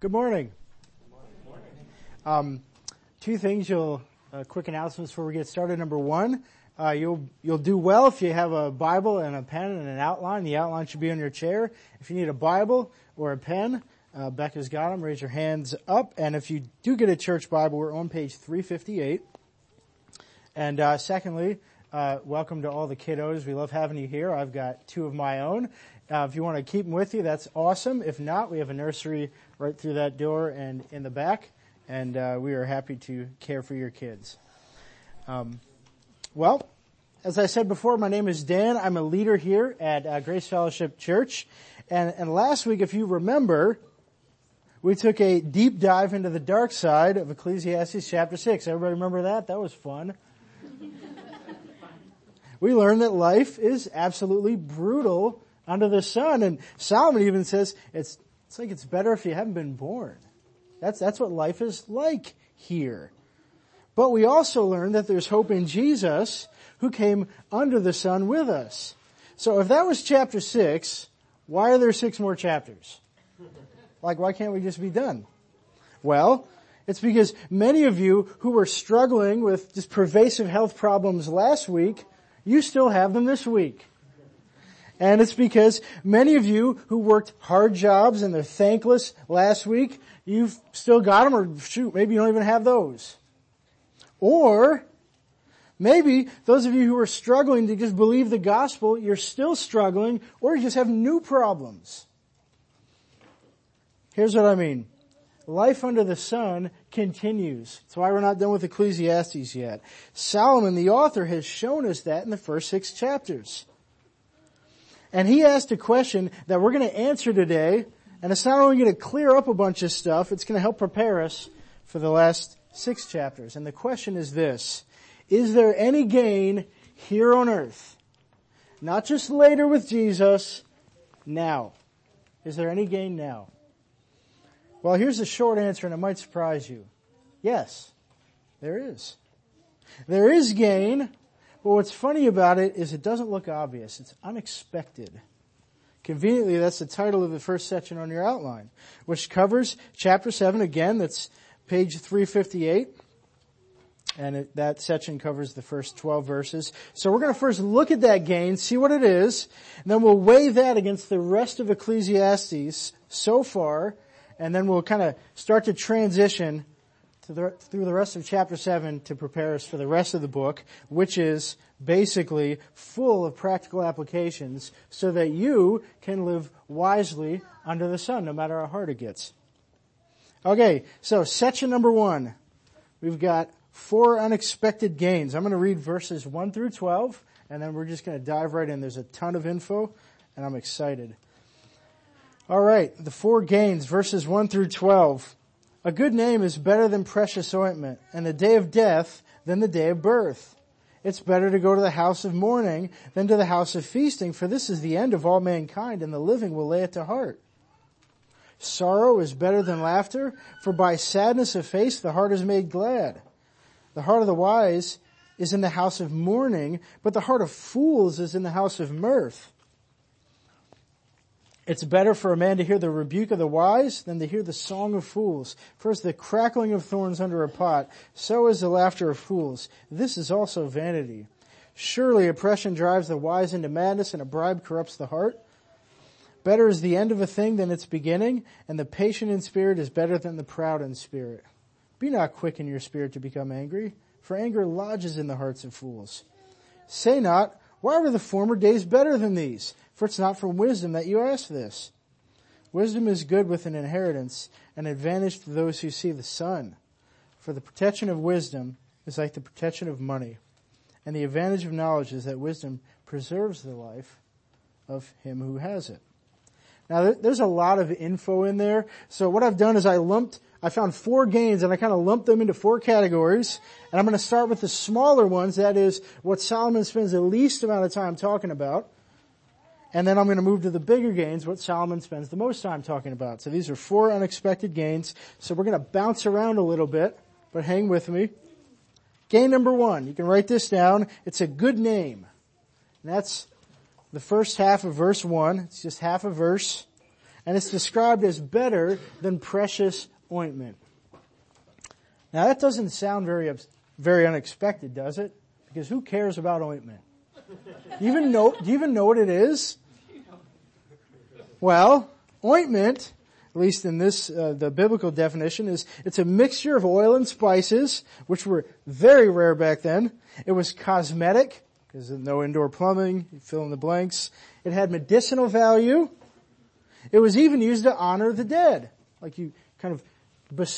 Good morning. Good Um, two things you'll, uh, quick announcements before we get started. Number one, uh, you'll, you'll do well if you have a Bible and a pen and an outline. The outline should be on your chair. If you need a Bible or a pen, uh, Becca's got them. Raise your hands up. And if you do get a church Bible, we're on page 358. And, uh, secondly, uh, welcome to all the kiddos. We love having you here. I've got two of my own. Uh, if you want to keep them with you, that's awesome. If not, we have a nursery right through that door and in the back, and uh, we are happy to care for your kids. Um, well, as I said before, my name is Dan. I'm a leader here at uh, Grace Fellowship Church, and, and last week, if you remember, we took a deep dive into the dark side of Ecclesiastes chapter six. Everybody remember that? That was fun. we learned that life is absolutely brutal under the sun. And Solomon even says it's, it's like it's better if you haven't been born. That's, that's what life is like here. But we also learn that there's hope in Jesus who came under the sun with us. So if that was chapter six, why are there six more chapters? Like why can't we just be done? Well, it's because many of you who were struggling with just pervasive health problems last week, you still have them this week. And it's because many of you who worked hard jobs and they're thankless last week, you've still got them or shoot, maybe you don't even have those. Or maybe those of you who are struggling to just believe the gospel, you're still struggling or you just have new problems. Here's what I mean. Life under the sun continues. That's why we're not done with Ecclesiastes yet. Solomon, the author, has shown us that in the first six chapters. And he asked a question that we're going to answer today, and it's not only going to clear up a bunch of stuff, it's going to help prepare us for the last six chapters. And the question is this, is there any gain here on earth? Not just later with Jesus, now. Is there any gain now? Well, here's the short answer and it might surprise you. Yes, there is. There is gain, but what's funny about it is it doesn't look obvious. It's unexpected. Conveniently, that's the title of the first section on your outline, which covers chapter 7 again, that's page 358. And it, that section covers the first 12 verses. So we're going to first look at that gain, see what it is, and then we'll weigh that against the rest of Ecclesiastes so far, and then we'll kind of start to transition through the rest of chapter 7 to prepare us for the rest of the book, which is basically full of practical applications so that you can live wisely under the sun, no matter how hard it gets. Okay, so section number one. We've got four unexpected gains. I'm going to read verses 1 through 12, and then we're just going to dive right in. There's a ton of info, and I'm excited. All right, the four gains, verses 1 through 12. A good name is better than precious ointment, and the day of death than the day of birth. It's better to go to the house of mourning than to the house of feasting, for this is the end of all mankind, and the living will lay it to heart. Sorrow is better than laughter, for by sadness of face the heart is made glad. The heart of the wise is in the house of mourning, but the heart of fools is in the house of mirth. It's better for a man to hear the rebuke of the wise than to hear the song of fools. First, the crackling of thorns under a pot, so is the laughter of fools. This is also vanity. Surely oppression drives the wise into madness and a bribe corrupts the heart. Better is the end of a thing than its beginning, and the patient in spirit is better than the proud in spirit. Be not quick in your spirit to become angry, for anger lodges in the hearts of fools. Say not, why were the former days better than these? For it's not from wisdom that you ask this. Wisdom is good with an inheritance, an advantage to those who see the sun. For the protection of wisdom is like the protection of money. And the advantage of knowledge is that wisdom preserves the life of him who has it. Now there's a lot of info in there. So what I've done is I lumped, I found four gains and I kind of lumped them into four categories. And I'm going to start with the smaller ones. That is what Solomon spends the least amount of time talking about. And then I'm going to move to the bigger gains, what Solomon spends the most time talking about. So these are four unexpected gains. So we're going to bounce around a little bit, but hang with me. Gain number one, you can write this down. It's a good name. And that's the first half of verse one. It's just half a verse. And it's described as better than precious ointment. Now that doesn't sound very, very unexpected, does it? Because who cares about ointment? Do you even know, do you even know what it is? Well, ointment, at least in this, uh, the biblical definition is, it's a mixture of oil and spices, which were very rare back then. It was cosmetic, because no indoor plumbing, fill in the blanks. It had medicinal value. It was even used to honor the dead. Like you kind of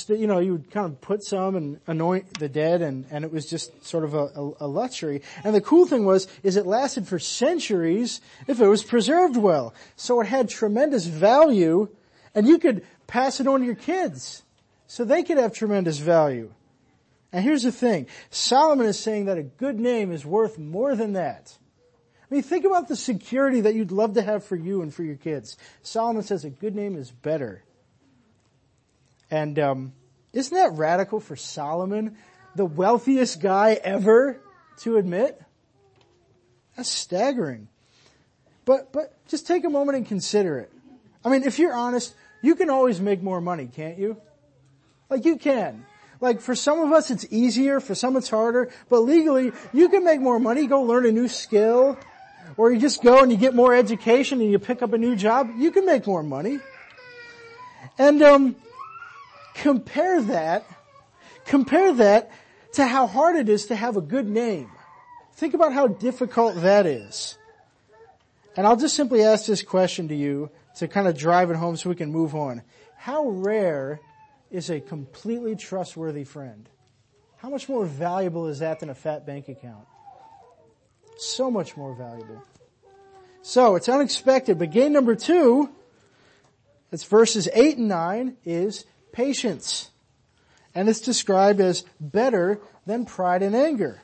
you know, you would kind of put some and anoint the dead and, and it was just sort of a, a, a, luxury. And the cool thing was, is it lasted for centuries if it was preserved well. So it had tremendous value and you could pass it on to your kids so they could have tremendous value. And here's the thing, Solomon is saying that a good name is worth more than that. I mean, think about the security that you'd love to have for you and for your kids. Solomon says a good name is better and um, isn't that radical for Solomon, the wealthiest guy ever, to admit? That's staggering. But but just take a moment and consider it. I mean, if you're honest, you can always make more money, can't you? Like you can. Like for some of us it's easier, for some it's harder, but legally you can make more money, go learn a new skill, or you just go and you get more education and you pick up a new job, you can make more money. And um, Compare that, compare that to how hard it is to have a good name. Think about how difficult that is. And I'll just simply ask this question to you to kind of drive it home so we can move on. How rare is a completely trustworthy friend? How much more valuable is that than a fat bank account? So much more valuable. So it's unexpected, but gain number two, it's verses eight and nine, is patience. And it's described as better than pride and anger.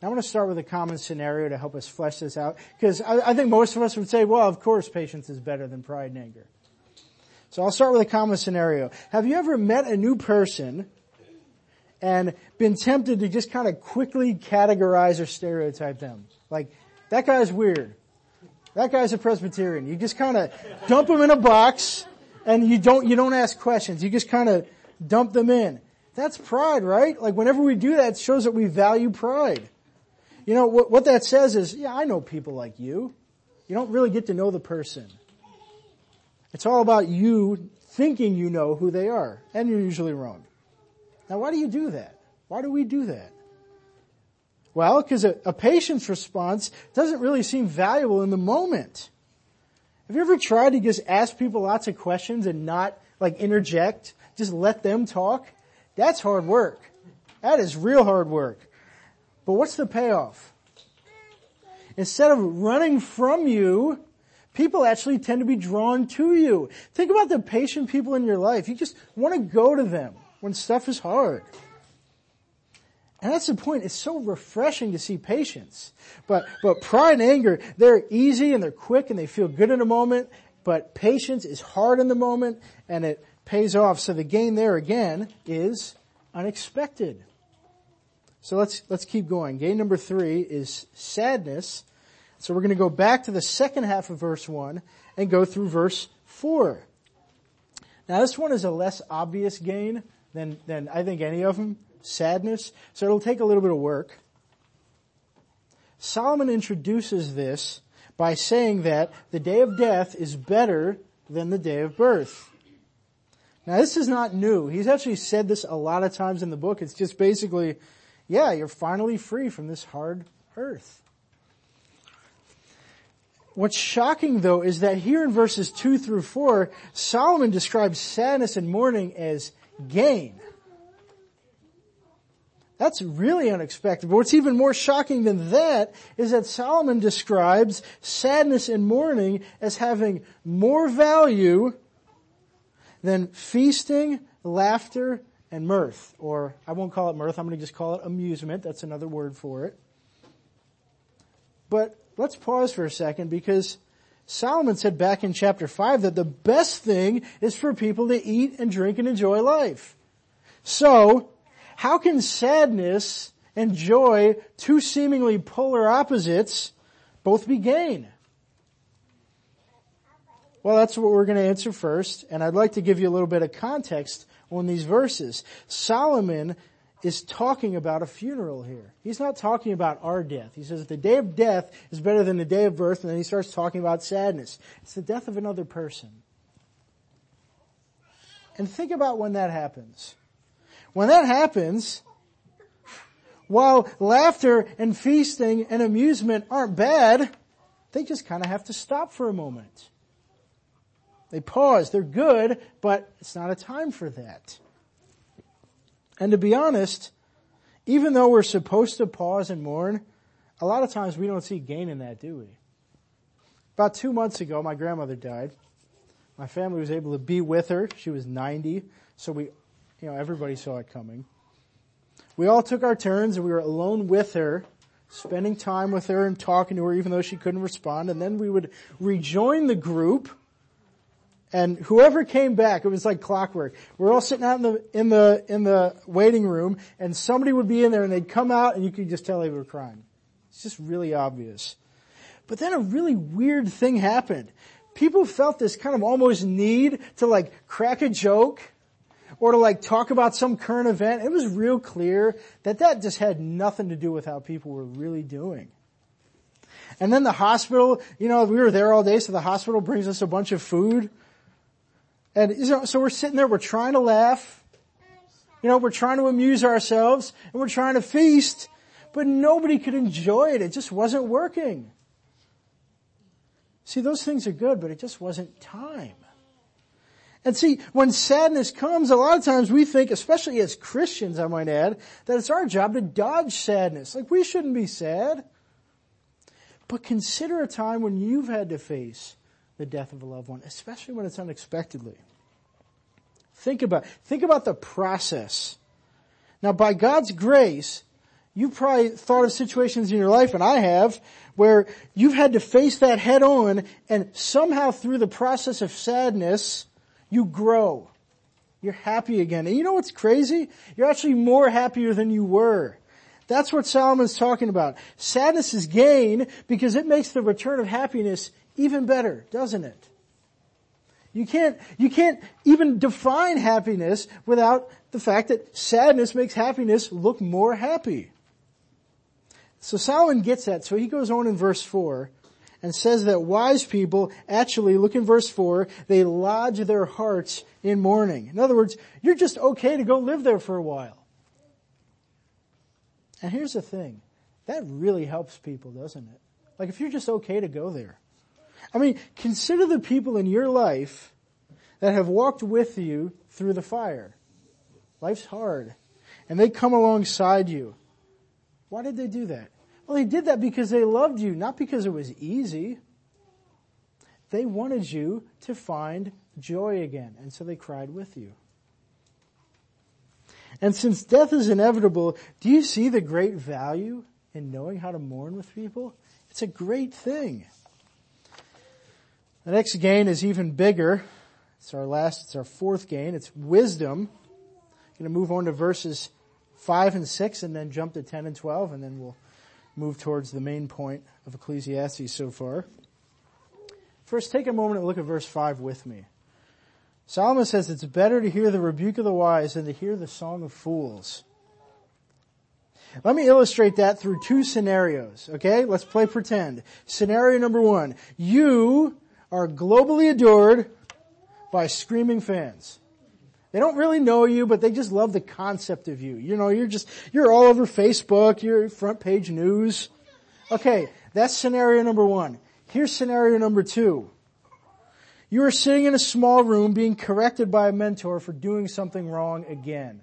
Now I'm going to start with a common scenario to help us flesh this out, because I, I, think most of us would say, well, of course patience is better than pride and anger. So I'll start with a common scenario. Have you ever met a new person and been tempted to just kind of quickly categorize or stereotype them? Like, that guy's weird. That guy's a Presbyterian. You just kind of dump them in a box and you don't, you don't ask questions. You just kind of dump them in. That's pride, right? Like whenever we do that, it shows that we value pride. You know, what, what that says is, yeah, I know people like you. You don't really get to know the person. It's all about you thinking you know who they are, and you're usually wrong. Now why do you do that? Why do we do that? Well, because a, a patience response doesn't really seem valuable in the moment. Have you ever tried to just ask people lots of questions and not like interject? Just let them talk? That's hard work. That is real hard work. But what's the payoff? Instead of running from you, people actually tend to be drawn to you. Think about the patient people in your life. You just want to go to them when stuff is hard. And that's the point. It's so refreshing to see patience. But, but pride and anger, they're easy and they're quick and they feel good in a moment. But patience is hard in the moment and it pays off. So the gain there again is unexpected. So let's, let's keep going. Gain number three is sadness. So we're going to go back to the second half of verse one and go through verse four. Now this one is a less obvious gain than, than I think any of them sadness. So it'll take a little bit of work. Solomon introduces this by saying that the day of death is better than the day of birth. Now this is not new. He's actually said this a lot of times in the book. It's just basically, yeah, you're finally free from this hard earth. What's shocking though is that here in verses 2 through 4, Solomon describes sadness and mourning as gain. That's really unexpected. But what's even more shocking than that is that Solomon describes sadness and mourning as having more value than feasting, laughter, and mirth. Or I won't call it mirth, I'm going to just call it amusement. That's another word for it. But let's pause for a second because Solomon said back in chapter 5 that the best thing is for people to eat and drink and enjoy life. So, how can sadness and joy, two seemingly polar opposites, both be gain? Well, that's what we're going to answer first, and I'd like to give you a little bit of context on these verses. Solomon is talking about a funeral here. He's not talking about our death. He says the day of death is better than the day of birth, and then he starts talking about sadness. It's the death of another person. And think about when that happens. When that happens, while laughter and feasting and amusement aren't bad, they just kind of have to stop for a moment. They pause. They're good, but it's not a time for that. And to be honest, even though we're supposed to pause and mourn, a lot of times we don't see gain in that, do we? About two months ago, my grandmother died. My family was able to be with her. She was 90, so we, you know, everybody saw it coming. We all took our turns and we were alone with her, spending time with her and talking to her even though she couldn't respond. And then we would rejoin the group and whoever came back, it was like clockwork. We're all sitting out in the, in the, in the waiting room and somebody would be in there and they'd come out and you could just tell they were crying. It's just really obvious. But then a really weird thing happened. People felt this kind of almost need to like crack a joke or to like talk about some current event. It was real clear that that just had nothing to do with how people were really doing. And then the hospital, you know, we were there all day, so the hospital brings us a bunch of food. And you know, so we're sitting there, we're trying to laugh. You know, we're trying to amuse ourselves and we're trying to feast, but nobody could enjoy it. It just wasn't working. See, those things are good, but it just wasn't time. And see, when sadness comes, a lot of times we think, especially as Christians, I might add, that it's our job to dodge sadness. Like we shouldn't be sad. But consider a time when you've had to face the death of a loved one, especially when it's unexpectedly. Think about, think about the process. Now by God's grace, you've probably thought of situations in your life, and I have, where you've had to face that head on, and somehow through the process of sadness, you grow. You're happy again. And you know what's crazy? You're actually more happier than you were. That's what Solomon's talking about. Sadness is gain because it makes the return of happiness even better, doesn't it? You can't, you can't even define happiness without the fact that sadness makes happiness look more happy. So Solomon gets that, so he goes on in verse 4 and says that wise people actually, look in verse 4, they lodge their hearts in mourning. In other words, you're just okay to go live there for a while. And here's the thing, that really helps people, doesn't it? Like if you're just okay to go there. I mean, consider the people in your life that have walked with you through the fire. Life's hard. And they come alongside you. Why did they do that? Well, they did that because they loved you, not because it was easy. They wanted you to find joy again, and so they cried with you. And since death is inevitable, do you see the great value in knowing how to mourn with people? It's a great thing. The next gain is even bigger. It's our last, it's our fourth gain. It's wisdom. I'm going to move on to verses 5 and 6 and then jump to 10 and 12 and then we'll move towards the main point of Ecclesiastes so far. First, take a moment and look at verse 5 with me. Solomon says it's better to hear the rebuke of the wise than to hear the song of fools. Let me illustrate that through two scenarios, okay? Let's play pretend. Scenario number one. You are globally adored by screaming fans. They don't really know you, but they just love the concept of you. You know, you're just, you're all over Facebook, you're front page news. Okay, that's scenario number one. Here's scenario number two. You are sitting in a small room being corrected by a mentor for doing something wrong again.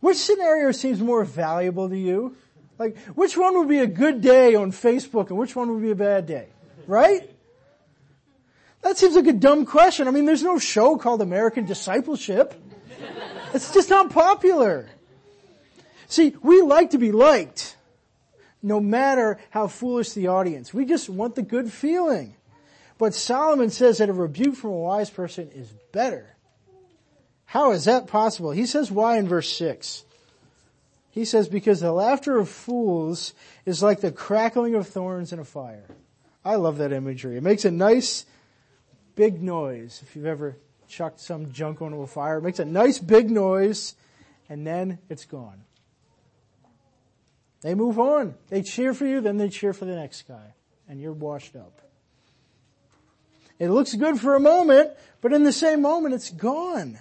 Which scenario seems more valuable to you? Like, which one would be a good day on Facebook and which one would be a bad day? Right? That seems like a dumb question. I mean, there's no show called American Discipleship. It's just not popular. See, we like to be liked, no matter how foolish the audience. We just want the good feeling. But Solomon says that a rebuke from a wise person is better. How is that possible? He says why in verse 6. He says, because the laughter of fools is like the crackling of thorns in a fire. I love that imagery. It makes a nice big noise. If you've ever chucked some junk onto a fire, it makes a nice big noise and then it's gone. They move on. They cheer for you, then they cheer for the next guy and you're washed up. It looks good for a moment, but in the same moment it's gone.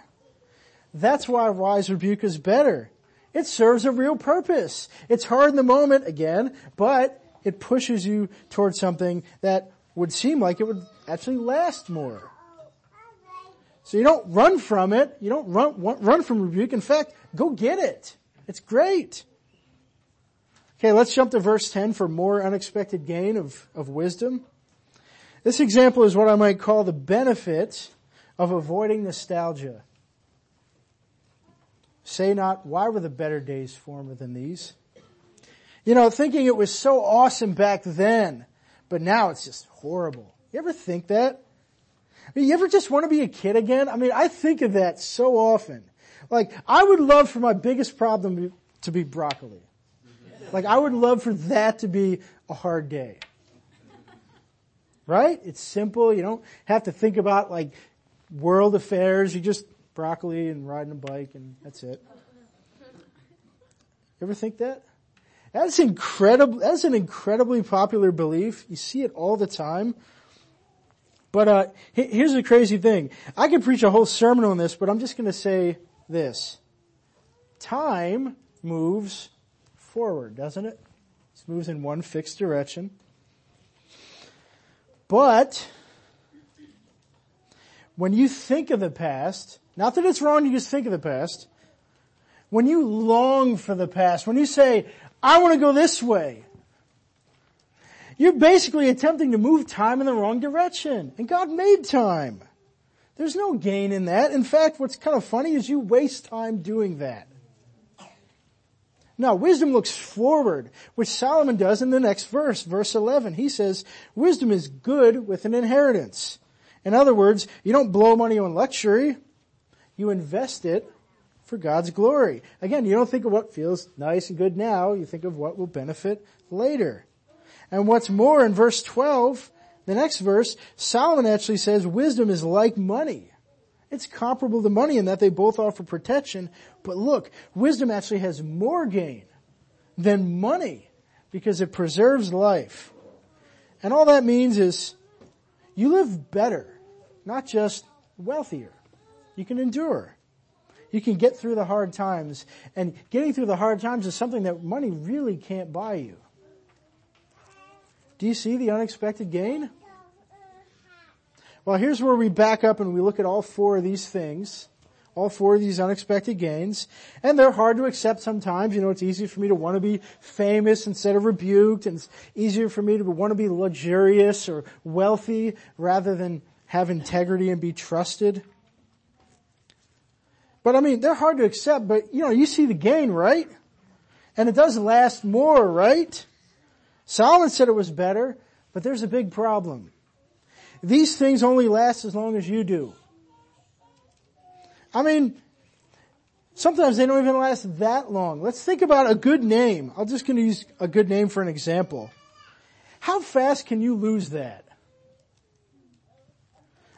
That's why wise rebuke is better. It serves a real purpose. It's hard in the moment again, but it pushes you towards something that would seem like it would actually last more. So you don't run from it. You don't run, run from rebuke. In fact, go get it. It's great. Okay, let's jump to verse 10 for more unexpected gain of, of wisdom. This example is what I might call the benefit of avoiding nostalgia. Say not, why were the better days former than these? You know, thinking it was so awesome back then, but now it's just horrible. You ever think that? I mean, you ever just want to be a kid again? I mean, I think of that so often. Like, I would love for my biggest problem to be broccoli. Like, I would love for that to be a hard day. Right? It's simple. You don't have to think about like world affairs. You just broccoli and riding a bike and that's it. You ever think that? That's incredible. That's an incredibly popular belief. You see it all the time. But uh, here's the crazy thing. I could preach a whole sermon on this, but I'm just going to say this: time moves forward, doesn't it? It moves in one fixed direction. But when you think of the past, not that it's wrong to just think of the past, when you long for the past, when you say, I want to go this way. You're basically attempting to move time in the wrong direction. And God made time. There's no gain in that. In fact, what's kind of funny is you waste time doing that. Now, wisdom looks forward, which Solomon does in the next verse, verse 11. He says, wisdom is good with an inheritance. In other words, you don't blow money on luxury, you invest it for God's glory. Again, you don't think of what feels nice and good now, you think of what will benefit later. And what's more, in verse 12, the next verse, Solomon actually says wisdom is like money. It's comparable to money in that they both offer protection, but look, wisdom actually has more gain than money because it preserves life. And all that means is you live better, not just wealthier. You can endure. You can get through the hard times. And getting through the hard times is something that money really can't buy you. Do you see the unexpected gain? Well, here's where we back up and we look at all four of these things. All four of these unexpected gains. And they're hard to accept sometimes. You know, it's easier for me to want to be famous instead of rebuked. And it's easier for me to want to be luxurious or wealthy rather than have integrity and be trusted. But I mean, they're hard to accept, but you know, you see the gain, right? And it does last more, right? Solomon said it was better, but there's a big problem. These things only last as long as you do. I mean, sometimes they don't even last that long. Let's think about a good name. I'm just going to use a good name for an example. How fast can you lose that?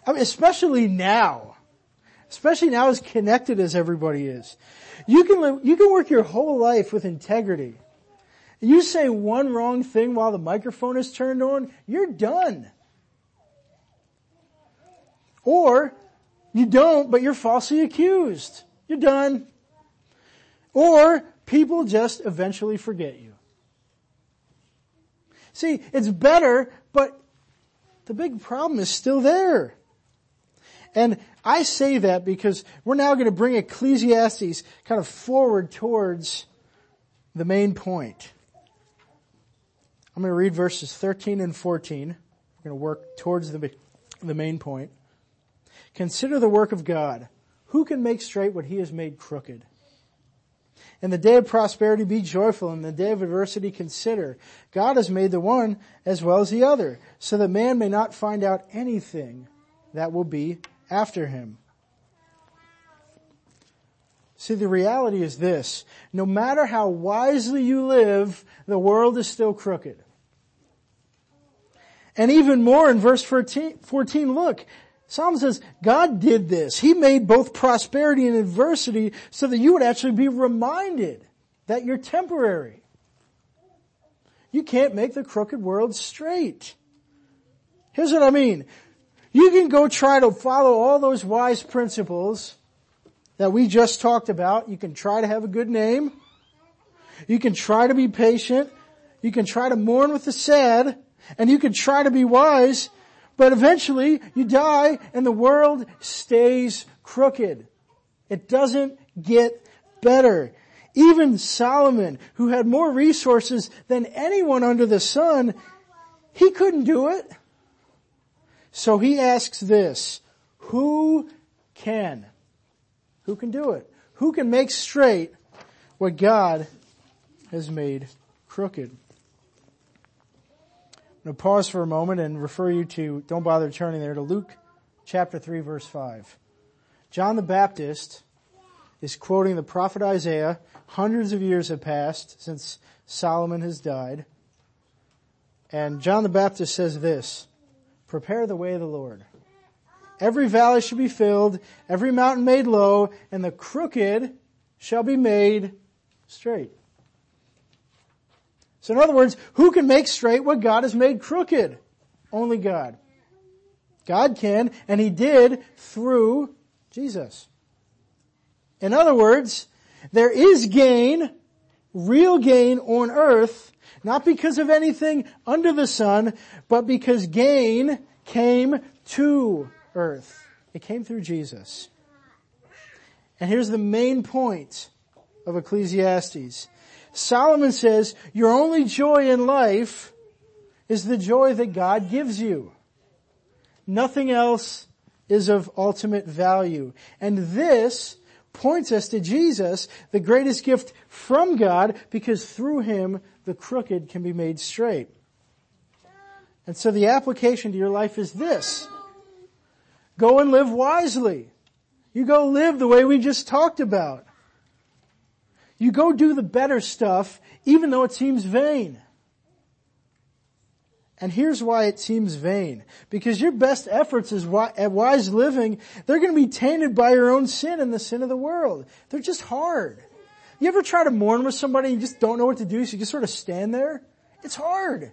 I mean, especially now especially now as connected as everybody is. You can live, you can work your whole life with integrity. You say one wrong thing while the microphone is turned on, you're done. Or you don't, but you're falsely accused. You're done. Or people just eventually forget you. See, it's better, but the big problem is still there. And I say that because we're now going to bring Ecclesiastes kind of forward towards the main point. I'm going to read verses 13 and 14. We're going to work towards the, the main point. Consider the work of God. Who can make straight what he has made crooked? In the day of prosperity be joyful, in the day of adversity consider. God has made the one as well as the other, so that man may not find out anything that will be after him. See, the reality is this. No matter how wisely you live, the world is still crooked. And even more in verse 14, 14 look, Psalm says, God did this. He made both prosperity and adversity so that you would actually be reminded that you're temporary. You can't make the crooked world straight. Here's what I mean. You can go try to follow all those wise principles that we just talked about. You can try to have a good name. You can try to be patient. You can try to mourn with the sad. And you can try to be wise. But eventually you die and the world stays crooked. It doesn't get better. Even Solomon, who had more resources than anyone under the sun, he couldn't do it. So he asks this, who can? Who can do it? Who can make straight what God has made crooked? I'm going to pause for a moment and refer you to, don't bother turning there, to Luke chapter 3 verse 5. John the Baptist is quoting the prophet Isaiah. Hundreds of years have passed since Solomon has died. And John the Baptist says this, prepare the way of the Lord. Every valley shall be filled, every mountain made low, and the crooked shall be made straight. So in other words, who can make straight what God has made crooked? Only God. God can, and He did through Jesus. In other words, there is gain, real gain on earth not because of anything under the sun, but because gain came to earth. It came through Jesus. And here's the main point of Ecclesiastes. Solomon says, your only joy in life is the joy that God gives you. Nothing else is of ultimate value. And this points us to Jesus, the greatest gift from God, because through Him the crooked can be made straight. And so the application to your life is this. Go and live wisely. You go live the way we just talked about. You go do the better stuff even though it seems vain. And here's why it seems vain. Because your best efforts at wise living, they're going to be tainted by your own sin and the sin of the world. They're just hard. You ever try to mourn with somebody and you just don't know what to do, so you just sort of stand there? It's hard.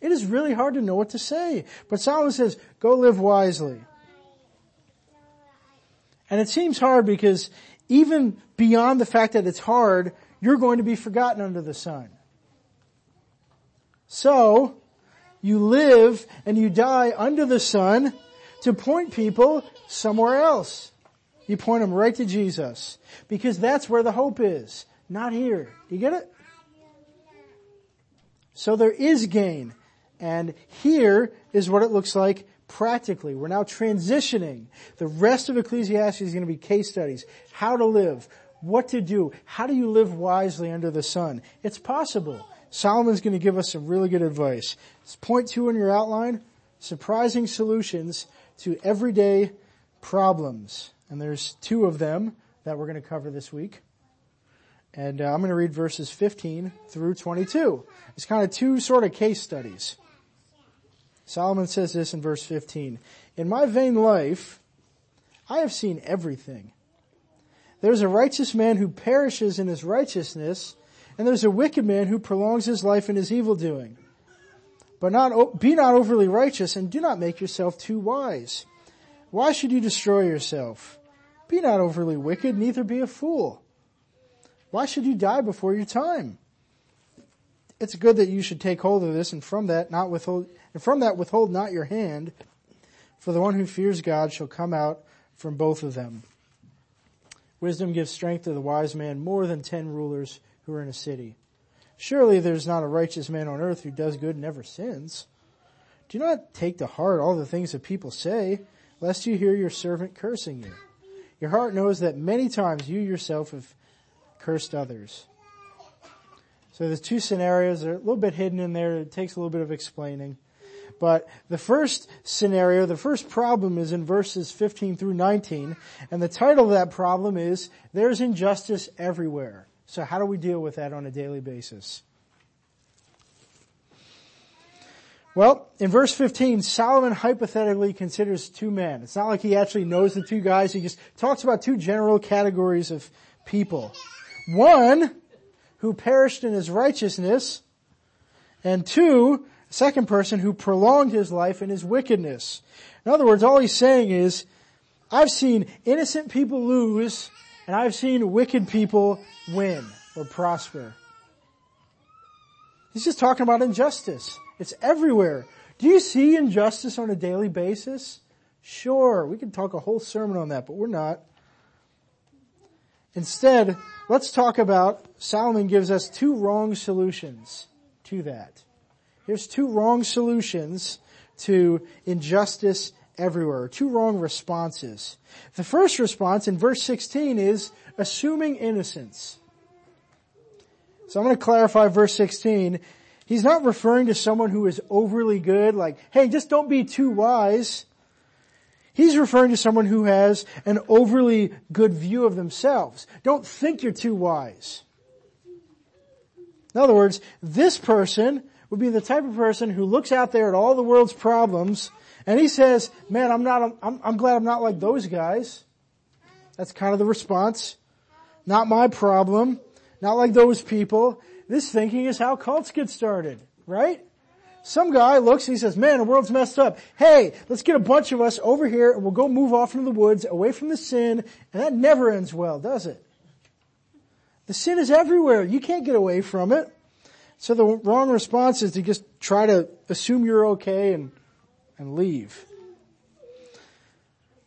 It is really hard to know what to say. But Solomon says, go live wisely. And it seems hard because even beyond the fact that it's hard, you're going to be forgotten under the sun. So, you live and you die under the sun to point people somewhere else. You point them right to Jesus because that's where the hope is, not here. You get it? So there is gain and here is what it looks like practically. We're now transitioning. The rest of Ecclesiastes is going to be case studies. How to live, what to do, how do you live wisely under the sun? It's possible. Solomon's going to give us some really good advice. It's point two in your outline, surprising solutions to everyday problems. And there's two of them that we're going to cover this week. And uh, I'm going to read verses 15 through 22. It's kind of two sort of case studies. Solomon says this in verse 15. In my vain life, I have seen everything. There's a righteous man who perishes in his righteousness, and there's a wicked man who prolongs his life in his evil doing. But not, be not overly righteous and do not make yourself too wise. Why should you destroy yourself? Be not overly wicked, neither be a fool. Why should you die before your time? It's good that you should take hold of this and from that not withhold, and from that withhold not your hand, for the one who fears God shall come out from both of them. Wisdom gives strength to the wise man more than ten rulers who are in a city. Surely there's not a righteous man on earth who does good and never sins. Do not take to heart all the things that people say, lest you hear your servant cursing you. Your heart knows that many times you yourself have cursed others. So there's two scenarios. They're a little bit hidden in there. It takes a little bit of explaining. But the first scenario, the first problem is in verses 15 through 19. And the title of that problem is, There's Injustice Everywhere. So how do we deal with that on a daily basis? Well, in verse 15, Solomon hypothetically considers two men. It's not like he actually knows the two guys. He just talks about two general categories of people. One, who perished in his righteousness, and two, second person who prolonged his life in his wickedness. In other words, all he's saying is, I've seen innocent people lose, and I've seen wicked people win or prosper. He's just talking about injustice. It's everywhere. Do you see injustice on a daily basis? Sure, we could talk a whole sermon on that, but we're not. Instead, let's talk about, Solomon gives us two wrong solutions to that. Here's two wrong solutions to injustice everywhere, two wrong responses. The first response in verse 16 is assuming innocence. So I'm going to clarify verse 16. He's not referring to someone who is overly good, like, hey, just don't be too wise. He's referring to someone who has an overly good view of themselves. Don't think you're too wise. In other words, this person would be the type of person who looks out there at all the world's problems and he says, man, I'm not, I'm, I'm glad I'm not like those guys. That's kind of the response. Not my problem. Not like those people. This thinking is how cults get started, right? Some guy looks and he says, man, the world's messed up. Hey, let's get a bunch of us over here and we'll go move off into the woods away from the sin. And that never ends well, does it? The sin is everywhere. You can't get away from it. So the wrong response is to just try to assume you're okay and, and leave.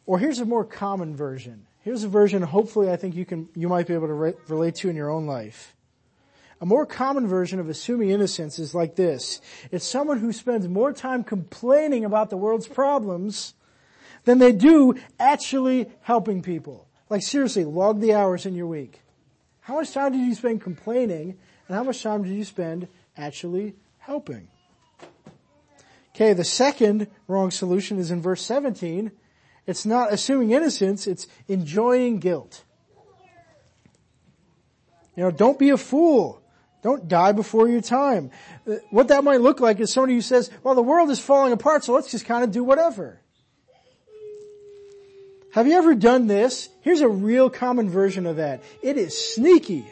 Or here's a more common version. Here's a version hopefully I think you can, you might be able to re- relate to in your own life. A more common version of assuming innocence is like this. It's someone who spends more time complaining about the world's problems than they do actually helping people. Like seriously, log the hours in your week. How much time did you spend complaining and how much time did you spend actually helping? Okay, the second wrong solution is in verse 17. It's not assuming innocence, it's enjoying guilt. You know, don't be a fool. Don't die before your time. Uh, what that might look like is somebody who says, well, the world is falling apart, so let's just kind of do whatever. Have you ever done this? Here's a real common version of that. It is sneaky.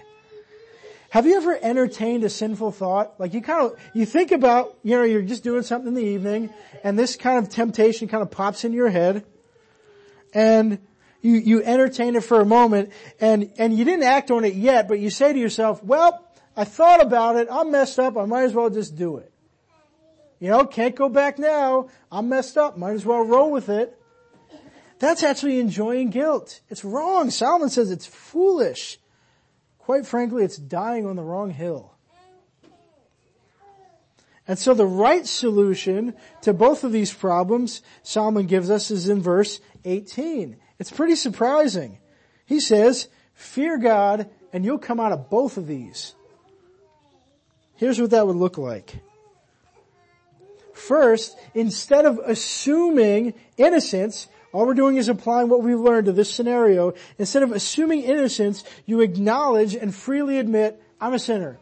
Have you ever entertained a sinful thought? Like you kind of, you think about, you know, you're just doing something in the evening and this kind of temptation kind of pops into your head and you, you entertain it for a moment and, and you didn't act on it yet, but you say to yourself, well, I thought about it. I'm messed up. I might as well just do it. You know, can't go back now. I'm messed up. Might as well roll with it. That's actually enjoying guilt. It's wrong. Solomon says it's foolish. Quite frankly, it's dying on the wrong hill. And so the right solution to both of these problems Solomon gives us is in verse 18. It's pretty surprising. He says, fear God and you'll come out of both of these. Here's what that would look like. First, instead of assuming innocence, all we're doing is applying what we've learned to this scenario. Instead of assuming innocence, you acknowledge and freely admit, I'm a sinner.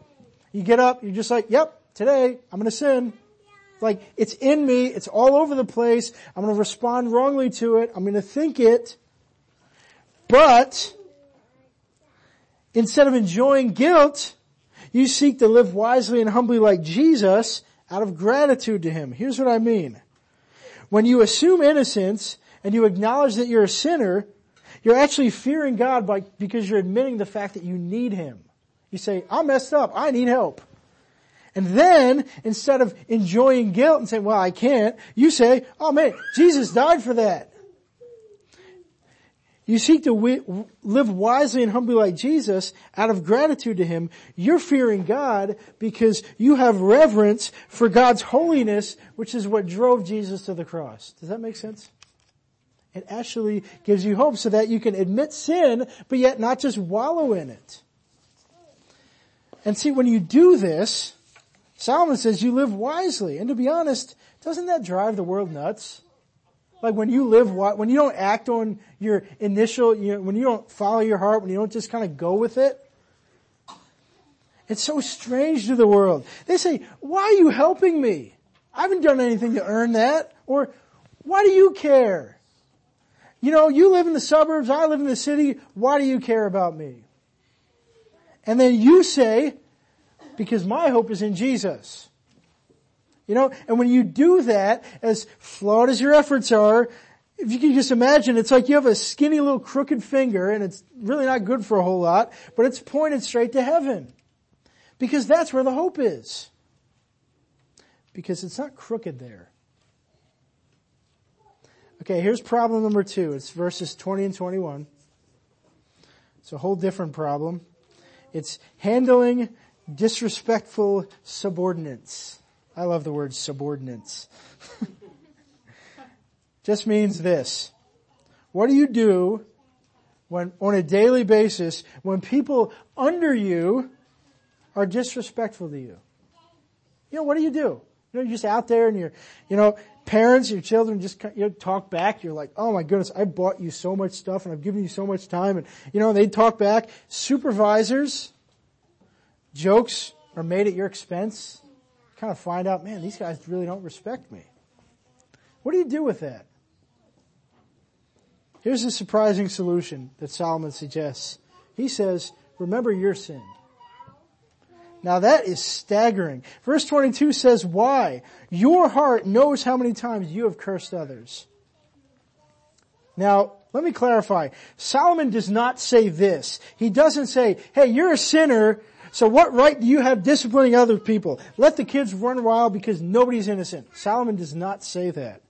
You get up, you're just like, yep, today I'm gonna sin. Like, it's in me, it's all over the place, I'm gonna respond wrongly to it, I'm gonna think it. But, instead of enjoying guilt, you seek to live wisely and humbly like Jesus out of gratitude to Him. Here's what I mean. When you assume innocence and you acknowledge that you're a sinner, you're actually fearing God by, because you're admitting the fact that you need Him. You say, I'm messed up. I need help. And then, instead of enjoying guilt and saying, well, I can't, you say, oh man, Jesus died for that. You seek to live wisely and humbly like Jesus out of gratitude to Him. You're fearing God because you have reverence for God's holiness, which is what drove Jesus to the cross. Does that make sense? It actually gives you hope so that you can admit sin, but yet not just wallow in it. And see, when you do this, Solomon says you live wisely. And to be honest, doesn't that drive the world nuts? Like when you live, when you don't act on your initial, you know, when you don't follow your heart, when you don't just kind of go with it, it's so strange to the world. They say, why are you helping me? I haven't done anything to earn that. Or, why do you care? You know, you live in the suburbs, I live in the city, why do you care about me? And then you say, because my hope is in Jesus. You know, and when you do that, as flawed as your efforts are, if you can just imagine, it's like you have a skinny little crooked finger and it's really not good for a whole lot, but it's pointed straight to heaven. Because that's where the hope is. Because it's not crooked there. Okay, here's problem number two. It's verses 20 and 21. It's a whole different problem. It's handling disrespectful subordinates. I love the word subordinates. Just means this. What do you do when, on a daily basis, when people under you are disrespectful to you? You know, what do you do? You know, you're just out there and you're, you know, parents, your children just you know, talk back. You're like, oh my goodness, I bought you so much stuff and I've given you so much time and, you know, they talk back. Supervisors, jokes are made at your expense. Kind of find out, man, these guys really don't respect me. What do you do with that? Here's a surprising solution that Solomon suggests. He says, remember your sin. Now that is staggering. Verse 22 says, why? Your heart knows how many times you have cursed others. Now, let me clarify. Solomon does not say this. He doesn't say, hey, you're a sinner, so what right do you have disciplining other people? Let the kids run wild because nobody's innocent. Solomon does not say that.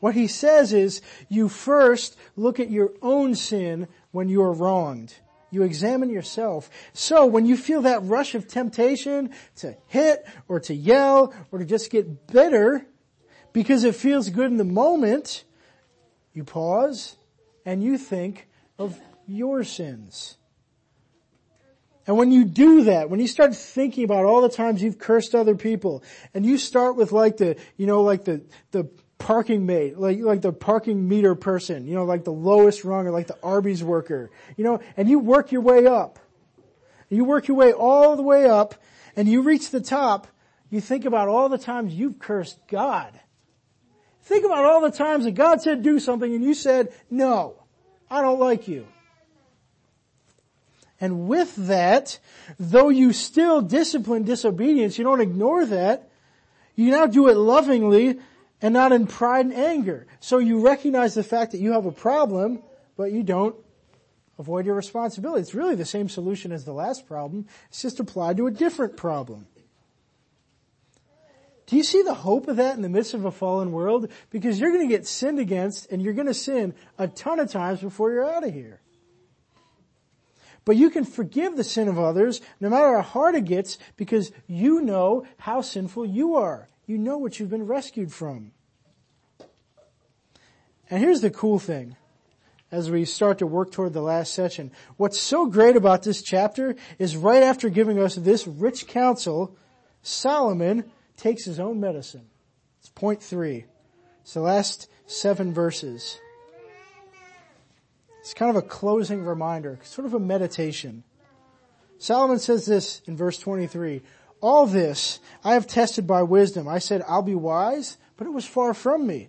What he says is, you first look at your own sin when you are wronged. You examine yourself. So when you feel that rush of temptation to hit or to yell or to just get bitter because it feels good in the moment, you pause and you think of your sins. And when you do that, when you start thinking about all the times you've cursed other people, and you start with like the, you know, like the, the parking mate, like, like the parking meter person, you know, like the lowest rung or like the Arby's worker, you know, and you work your way up. You work your way all the way up and you reach the top, you think about all the times you've cursed God. Think about all the times that God said do something and you said, no, I don't like you. And with that, though you still discipline disobedience, you don't ignore that, you now do it lovingly and not in pride and anger. So you recognize the fact that you have a problem, but you don't avoid your responsibility. It's really the same solution as the last problem. It's just applied to a different problem. Do you see the hope of that in the midst of a fallen world? Because you're going to get sinned against and you're going to sin a ton of times before you're out of here. But you can forgive the sin of others no matter how hard it gets because you know how sinful you are. You know what you've been rescued from. And here's the cool thing as we start to work toward the last session. What's so great about this chapter is right after giving us this rich counsel, Solomon takes his own medicine. It's point three. It's the last seven verses. It's kind of a closing reminder, sort of a meditation. Solomon says this in verse 23, all this I have tested by wisdom. I said, I'll be wise, but it was far from me.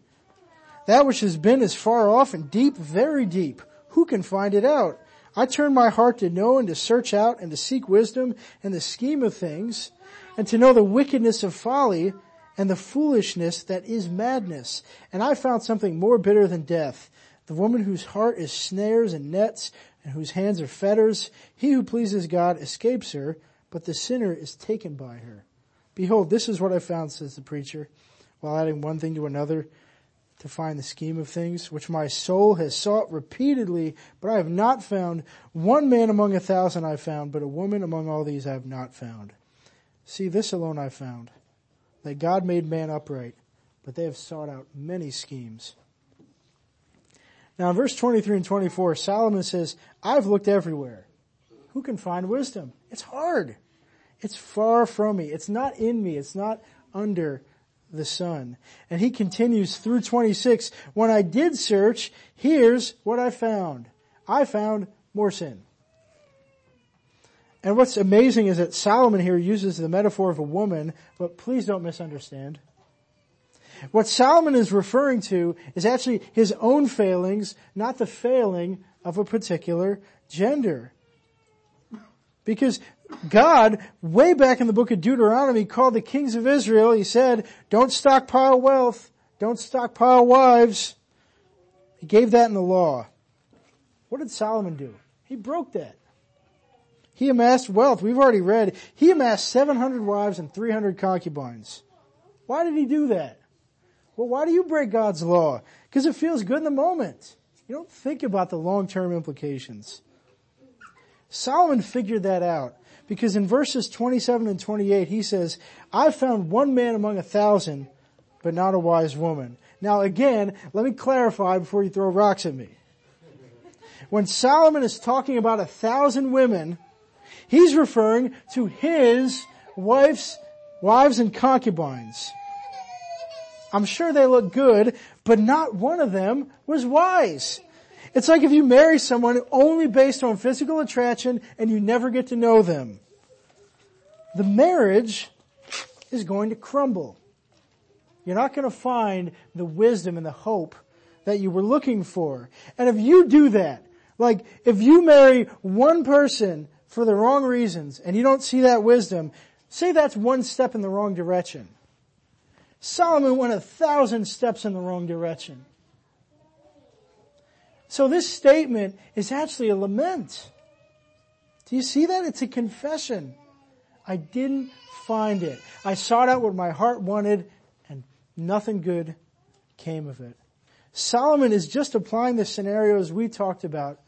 That which has been is far off and deep, very deep. Who can find it out? I turned my heart to know and to search out and to seek wisdom and the scheme of things and to know the wickedness of folly and the foolishness that is madness. And I found something more bitter than death, the woman whose heart is snares and nets and whose hands are fetters, he who pleases God escapes her, but the sinner is taken by her. Behold, this is what I found, says the preacher, while adding one thing to another to find the scheme of things, which my soul has sought repeatedly, but I have not found. One man among a thousand I found, but a woman among all these I have not found. See, this alone I found, that God made man upright, but they have sought out many schemes. Now in verse 23 and 24, Solomon says, I've looked everywhere. Who can find wisdom? It's hard. It's far from me. It's not in me. It's not under the sun. And he continues through 26, when I did search, here's what I found. I found more sin. And what's amazing is that Solomon here uses the metaphor of a woman, but please don't misunderstand. What Solomon is referring to is actually his own failings, not the failing of a particular gender. Because God, way back in the book of Deuteronomy, called the kings of Israel, he said, don't stockpile wealth, don't stockpile wives. He gave that in the law. What did Solomon do? He broke that. He amassed wealth. We've already read. He amassed 700 wives and 300 concubines. Why did he do that? Well, why do you break God's law? Because it feels good in the moment. You don't think about the long-term implications. Solomon figured that out because in verses 27 and 28 he says, I found one man among a thousand, but not a wise woman. Now again, let me clarify before you throw rocks at me. When Solomon is talking about a thousand women, he's referring to his wife's, wives and concubines. I'm sure they look good, but not one of them was wise. It's like if you marry someone only based on physical attraction and you never get to know them. The marriage is going to crumble. You're not going to find the wisdom and the hope that you were looking for. And if you do that, like if you marry one person for the wrong reasons and you don't see that wisdom, say that's one step in the wrong direction. Solomon went a thousand steps in the wrong direction. So this statement is actually a lament. Do you see that? It's a confession. I didn't find it. I sought out what my heart wanted and nothing good came of it. Solomon is just applying the scenarios we talked about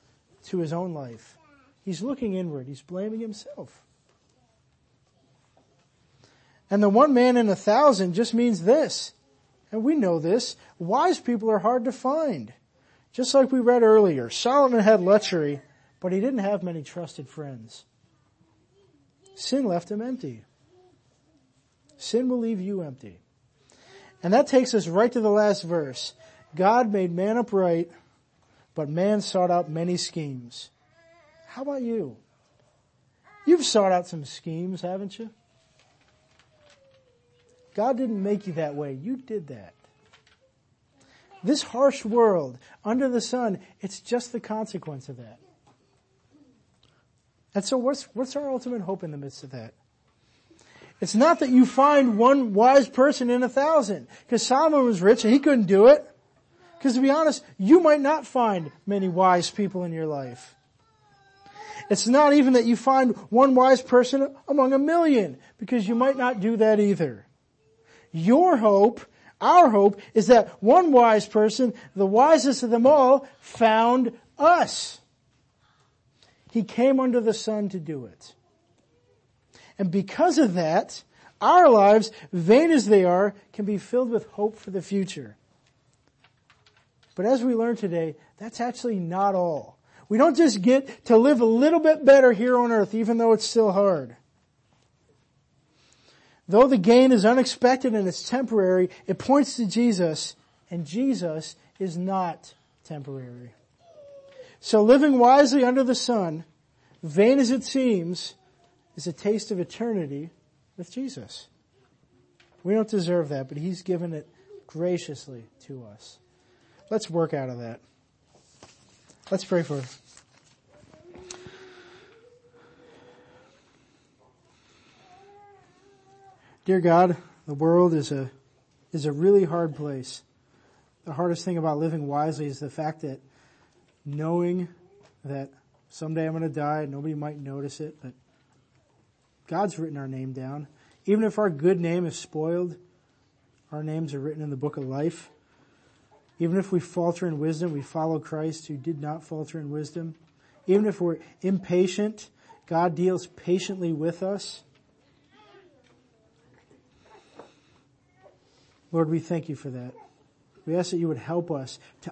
to his own life. He's looking inward. He's blaming himself. And the one man in a thousand just means this. And we know this. Wise people are hard to find. Just like we read earlier, Solomon had luxury, but he didn't have many trusted friends. Sin left him empty. Sin will leave you empty. And that takes us right to the last verse. God made man upright, but man sought out many schemes. How about you? You've sought out some schemes, haven't you? God didn't make you that way. You did that. This harsh world, under the sun, it's just the consequence of that. And so what's, what's our ultimate hope in the midst of that? It's not that you find one wise person in a thousand, because Solomon was rich and he couldn't do it. Because to be honest, you might not find many wise people in your life. It's not even that you find one wise person among a million, because you might not do that either. Your hope, our hope, is that one wise person, the wisest of them all, found us. He came under the sun to do it. And because of that, our lives, vain as they are, can be filled with hope for the future. But as we learn today, that's actually not all. We don't just get to live a little bit better here on earth, even though it's still hard. Though the gain is unexpected and it's temporary, it points to Jesus, and Jesus is not temporary. So living wisely under the sun, vain as it seems, is a taste of eternity with Jesus. We don't deserve that, but He's given it graciously to us. Let's work out of that. Let's pray for Dear God, the world is a, is a really hard place. The hardest thing about living wisely is the fact that knowing that someday I'm going to die, and nobody might notice it, but God's written our name down. Even if our good name is spoiled, our names are written in the book of life. Even if we falter in wisdom, we follow Christ who did not falter in wisdom. Even if we're impatient, God deals patiently with us. Lord, we thank you for that. We ask that you would help us to